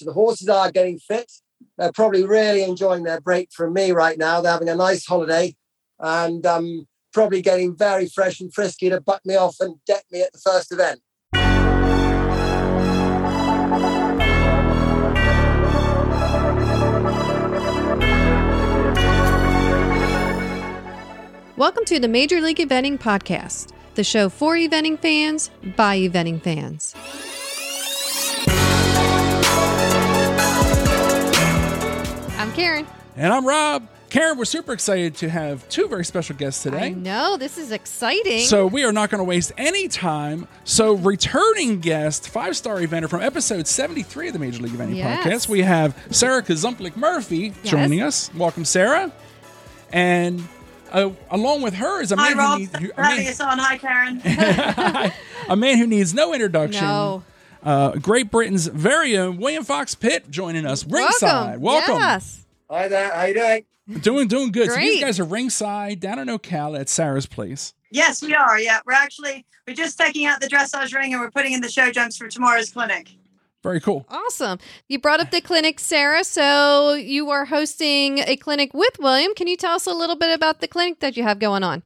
The horses are getting fit. They're probably really enjoying their break from me right now. They're having a nice holiday and um, probably getting very fresh and frisky to buck me off and deck me at the first event. Welcome to the Major League Eventing Podcast, the show for eventing fans by eventing fans. Karen. And I'm Rob. Karen, we're super excited to have two very special guests I today. know this is exciting. So we are not going to waste any time. So returning guest, five star eventer from episode 73 of the Major League Eventing Yes. Podcast, we have Sarah Kozumplik Murphy Yes. joining us. Welcome, Sarah. And uh, along with her is a Hi, man, Rob. who needs, who, a, having man, us on. Hi, Karen. a man who needs no introduction. no. Uh, Great Britain's very own William Fox Pitt joining us ringside. Welcome. Yes. Hi there. How you doing? Doing doing good. So you guys are ringside down in Ocala at Sarah's place. yes, we are. Yeah, we're actually we're just taking out the dressage ring and we're putting in the show jumps for tomorrow's clinic. Very cool. Awesome. You brought up the clinic, Sarah. So you are hosting a clinic with William. Can you tell us a little bit about the clinic that you have going on?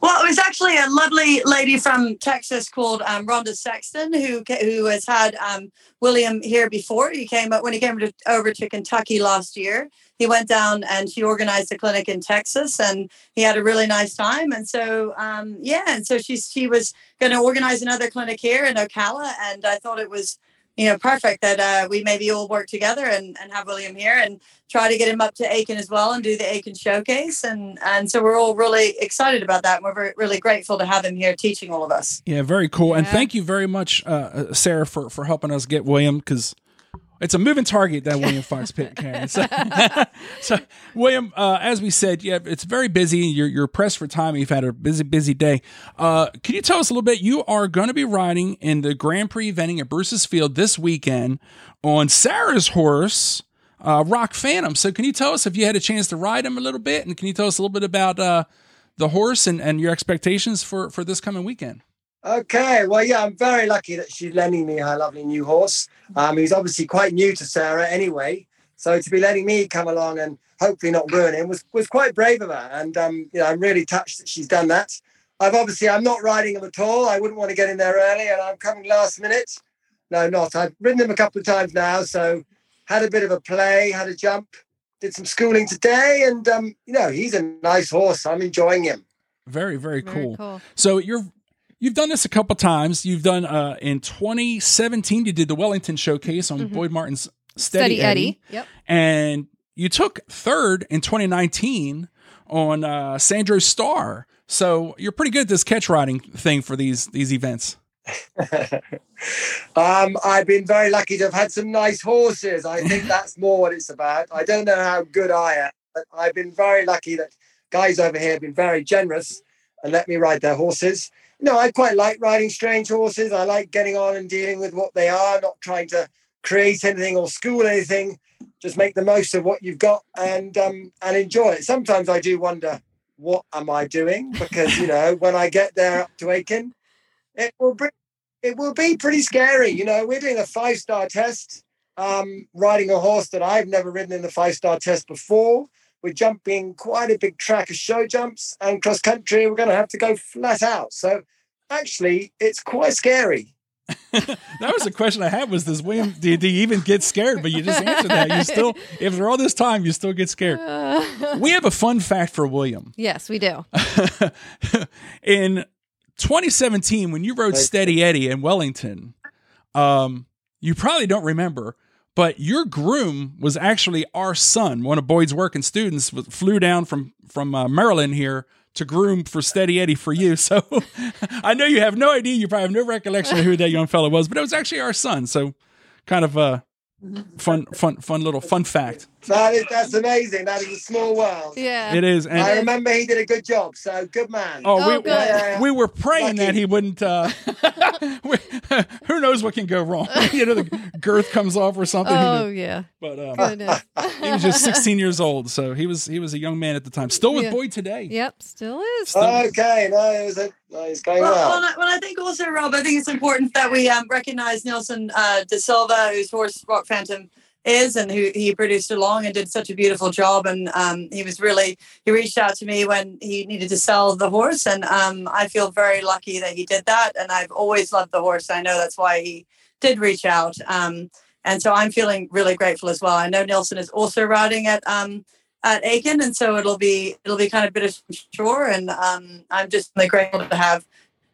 Well, it was actually a lovely lady from Texas called um, Rhonda Sexton who who has had um, William here before. He came up when he came to, over to Kentucky last year. He went down and she organized a clinic in Texas, and he had a really nice time. And so, um, yeah, and so she she was going to organize another clinic here in Ocala, and I thought it was you know perfect that uh, we maybe all work together and, and have William here and try to get him up to Aiken as well and do the Aiken showcase. And and so we're all really excited about that. And we're very, really grateful to have him here teaching all of us. Yeah, very cool. And thank you very much, uh, uh, Sarah, for, for helping us get William because it's a moving target that William Fox Pitt can. So, so William, uh, as we said, yeah, it's very busy. You're, you're pressed for time. You've had a busy, busy day. Uh, can you tell us a little bit? You are going to be riding in the Grand Prix eventing at Bruce's Field this weekend on Sarah's horse. Uh, Rock Phantom. So, can you tell us if you had a chance to ride him a little bit, and can you tell us a little bit about uh, the horse and, and your expectations for for this coming weekend? Okay, well, yeah, I'm very lucky that she's lending me her lovely new horse. Um, he's obviously quite new to Sarah anyway, so to be letting me come along and hopefully not ruin him was was quite brave of her, and um, you know, I'm really touched that she's done that. I've obviously I'm not riding him at all. I wouldn't want to get in there early, and I'm coming last minute. No, not. I've ridden him a couple of times now, so had a bit of a play, had a jump, did some schooling today, and um, you know, he's a nice horse. I'm enjoying him. Very, very Very cool. cool. So you're you've done this a couple times. You've done uh in 2017 you did the Wellington showcase on Mhm. Boyd Martin's Steady, Steady Eddie. Eddie. Yep. and you took third in 2019 on uh Sandro Star. So you're pretty good at this catch riding thing for these these events. um, I've been very lucky to have had some nice horses. I think that's more what it's about. I don't know how good I am, but I've been very lucky that guys over here have been very generous and let me ride their horses. No, I quite like riding strange horses. I like getting on and dealing with what they are, not trying to create anything or school anything. Just make the most of what you've got and um, and enjoy it. Sometimes I do wonder, what am I doing? Because you know, when I get there up to Aiken, it will bring it will be pretty scary. You know, we're doing a five star test, um, riding a horse that I've never ridden in the five star test before. We're jumping quite a big track of show jumps and cross country. We're going to have to go flat out. So actually, it's quite scary. That was the question I had was this William do, do you even get scared? But you just answered that. You still after all this time you still get scared. Uh, We have a fun fact for William. yes, we do. in 2017 when you rode Steady Eddie in Wellington, um, you probably don't remember, but your groom was actually our son. One of Boyd's working students flew down from from uh, Maryland here to groom for Steady Eddie for you. So I know you have no idea. You probably have no recollection of who that young fellow was, but it was actually our son. So kind of a fun, fun, fun little fun fact. That is that's amazing. That is a small world. Yeah. It is. And I remember he did a good job. So good man. Oh, Oh, we, good. Yeah, yeah. we were praying Lucky. that he wouldn't. Uh, we, who knows what can go wrong? you know, the girth comes off or something. Oh yeah. But um, he was just 16 years old, so he was he was a young man at the time. Still with Yeah. Boyd today. yep. Still is. Okay, no, it was a, no, going Well, well. well, I, well, I think also, Rob, I think it's important that we um, recognize Nelson uh, De Silva, whose horse Rock Phantom is, and who he produced along and did such a beautiful job. And um, he was really, he reached out to me when he needed to sell the horse. And um, I feel very lucky that he did that. And I've always loved the horse. I know that's why he did reach out. Um, and so I'm feeling really grateful as well. I know Nelson is also riding at um, at Aiken, and so it'll be it'll be kind of bittersweet. Sure, and um, I'm just really grateful to have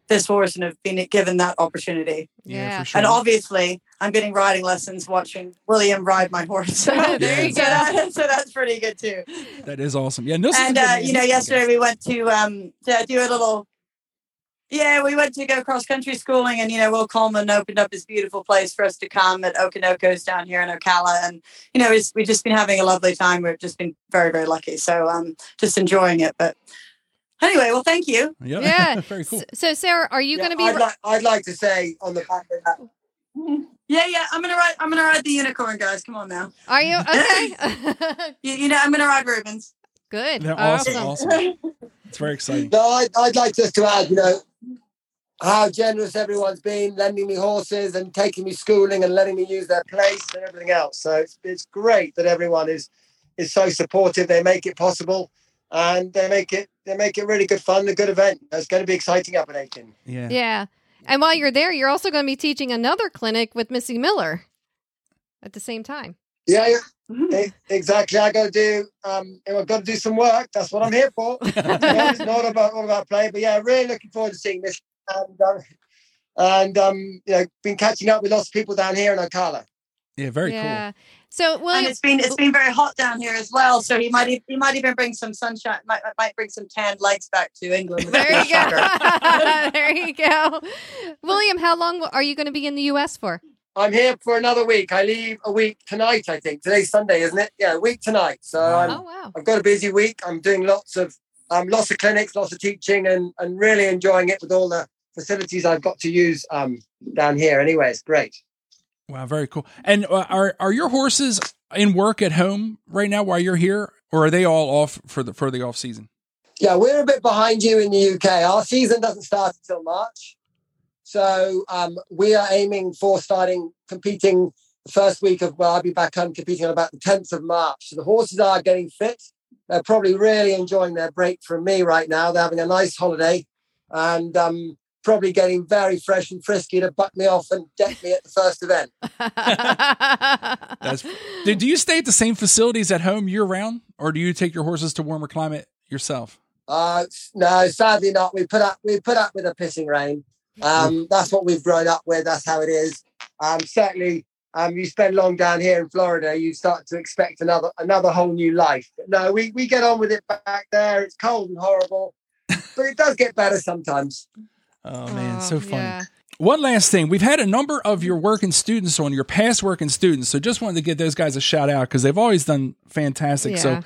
this horse and have been given that opportunity. Yeah. for sure. And obviously, I'm getting riding lessons watching William ride my horse. There you so, go. that- so that's pretty good too. that is awesome. Yeah, Nelson's and uh, you know, yesterday we went to um to do a little. Yeah, we went to go cross country schooling, and you know, Will Coleman opened up this beautiful place for us to come at Okanoko's down here in Ocala, and you know, we've just been having a lovely time. We've just been very, very lucky. So, um, just enjoying it. But anyway, well, thank you. Yeah, Yeah. very cool. So Sarah, are you Yeah, going to be? I'd, like, I'd like to say on the back of that. Yeah, yeah, I'm gonna ride. I'm gonna ride the unicorn, guys. Come on now. Are you okay? You, you know, I'm gonna ride Rubens. Good. They're awesome. Awesome. It's very exciting. No, I'd, I'd like just to add, you know, how generous everyone's been, lending me horses and taking me schooling and letting me use their place and everything else. So it's, it's great that everyone is is so supportive. They make it possible, and they make it they make it really good fun, a good event. It's going to be exciting up at Aiken. Yeah. Yeah. And while you're there, you're also going to be teaching another clinic with Missy Miller at the same time. Yeah, yeah, e- exactly. I got to do um, I've got to do some work. That's what I'm here for. yeah, it's not about all about play, but yeah, really looking forward to seeing this. And um, and um, you know, been catching up with lots of people down here in Ocala. Yeah, very cool. yeah. So, and William, it's been it's been very hot down here as well. So he might he might even bring some sunshine. Might might bring some tanned legs back to England. there you go. there you go. William, how long are you going to be in the U.S. for? I'm here for another week. I leave a week tonight. I think today's Sunday, isn't it? Yeah, a week tonight. So I'm, Oh, wow. I've got a busy week. I'm doing lots of um, lots of clinics, lots of teaching, and and really enjoying it with all the facilities I've got to use um, down here. Anyway, it's great. Wow, very cool. And uh, are are your horses in work at home right now while you're here, or are they all off for the for the off season? Yeah, we're a bit behind you in the UK. Our season doesn't start until March. So um, we are aiming for starting competing the first week of, well, I'll be back home competing on about the 10th of March. So the horses are getting fit. They're probably really enjoying their break from me right now. They're having a nice holiday and um, probably getting very fresh and frisky to buck me off and deck me at the first event. That's do, do you stay at the same facilities at home year round, or do you take your horses to warmer climate yourself? Uh, no, sadly not. We put up we put up with a pissing rain. Um, that's what we've grown up with. That's how it is. Um, certainly, um, you spend long down here in Florida, you start to expect another another whole new life. But no, we we get on with it back there. It's cold and horrible, but it does get better sometimes. Oh man, Oh, so funny. yeah. One last thing, we've had a number of your working students on, your past working students. So just wanted to give those guys a shout out because they've always done fantastic. Yeah. So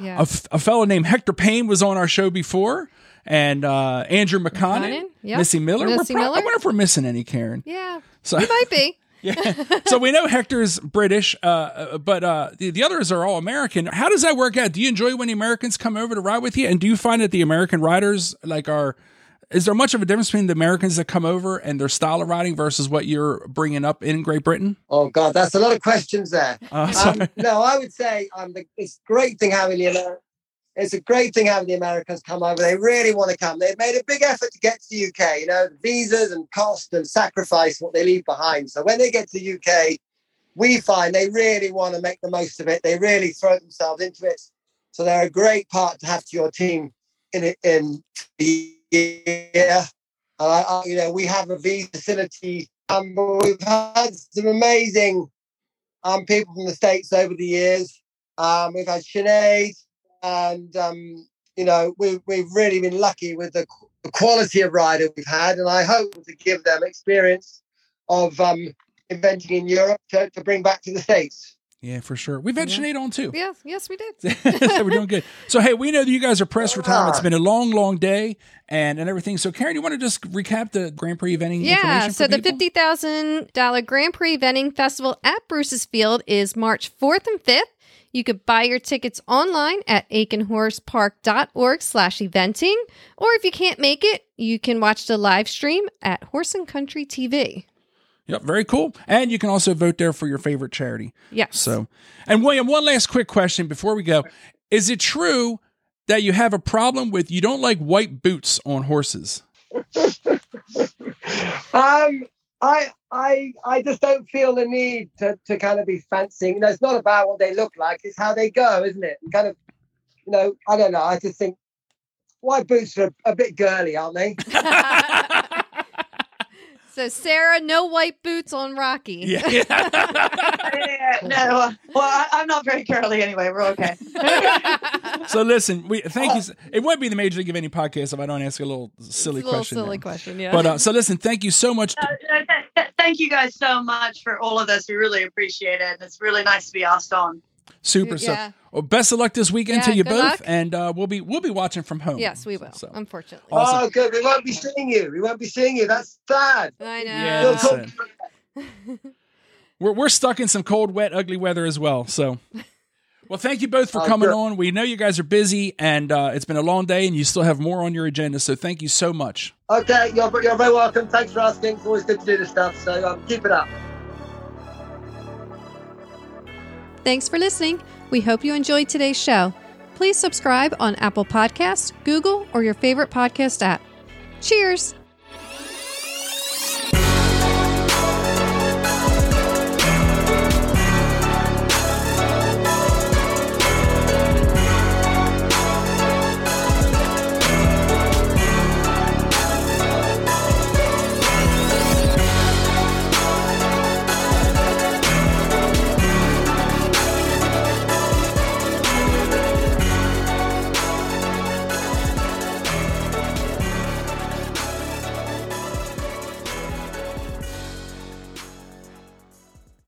Yeah. a, f- a fellow named Hector Payne was on our show before, and uh, Andrew McConnon, McConnon, yep. Missy Miller. Missy prob- I wonder if we're missing any, Karen. yeah. So You might be. yeah. so we know Hector's British, uh, uh, but uh, the, the others are all American. How does that work out? Do you enjoy when the Americans come over to ride with you? And do you find that the American riders like are? Is there much of a difference between the Americans that come over and their style of riding versus what you're bringing up in Great Britain? Oh God, that's a lot of questions there. Uh. Um, no, I would say um, the, it's a great thing having the Amer- it's a great thing having the Americans come over. They really want to come. They've made a big effort to get to the UK. You know, visas and cost and sacrifice what they leave behind. So when they get to the UK, we find they really want to make the most of it. They really throw themselves into it. So they're a great part to have to your team in it in the And I, you know, we have a visa facility. Um, we've had some amazing um, people from the States over the years. Um, we've had Sinead, and um, you know, we've, we've really been lucky with the, the quality of rider we've had. And I hope to give them experience of um, eventing in Europe to, to bring back to the States. Yeah, for sure. We've had Sinead on too. Yes, yes, we did. so we're doing good. So hey, we know that you guys are pressed for time. It's ah. been a long, long day and and everything. So Karen, you want to just recap the Grand Prix eventing? Yeah, information so for the people? fifty thousand dollar Grand Prix Eventing Festival at Bruce's Field is March fourth and fifth. You could buy your tickets online at aikenhorsepark.org slash eventing, or if you can't make it, you can watch the live stream at Horse and Country TV. Yep, very cool. And you can also vote there for your favorite charity. Yes. So, and William, one last quick question before we go: Is it true that you have a problem with you don't like white boots on horses? Um, I, I, I just don't feel the need to, to kind of be fancying. You know, it's not about what they look like; it's how they go, isn't it? And kind of, you know, I don't know. I just think white boots are a bit girly, aren't they? so Sarah, no white boots on Rocky. Yeah. Yeah, no, well, I, I'm not very curly anyway. We're okay. so listen, we thank you. It wouldn't be the Major League Eventing podcast if I don't ask a little silly a little question. silly there. question, yeah. But uh, so listen, thank you so much. Uh, th- th- Thank you guys so much for all of this. We really appreciate it. And it's really nice to be asked on. Super. Yeah. So, well, best of luck this weekend to you both, luck. and uh, we'll be we'll be watching from home. yes, we will. So, Unfortunately, Awesome. Oh, good. We won't be seeing you. We won't be seeing you. That's sad. I know. Yeah, You'll talk- we're we're stuck in some cold, wet, ugly weather as well. So, well, thank you both for Oh, coming good. on. We know you guys are busy, and uh, it's been a long day, and you still have more on your agenda. So, thank you so much. Okay, you're, you're very welcome. Thanks for asking. It's always good to do this stuff. So um, keep it up. Thanks for listening. We hope you enjoyed today's show. Please subscribe on Apple Podcasts, Google, or your favorite podcast app. Cheers!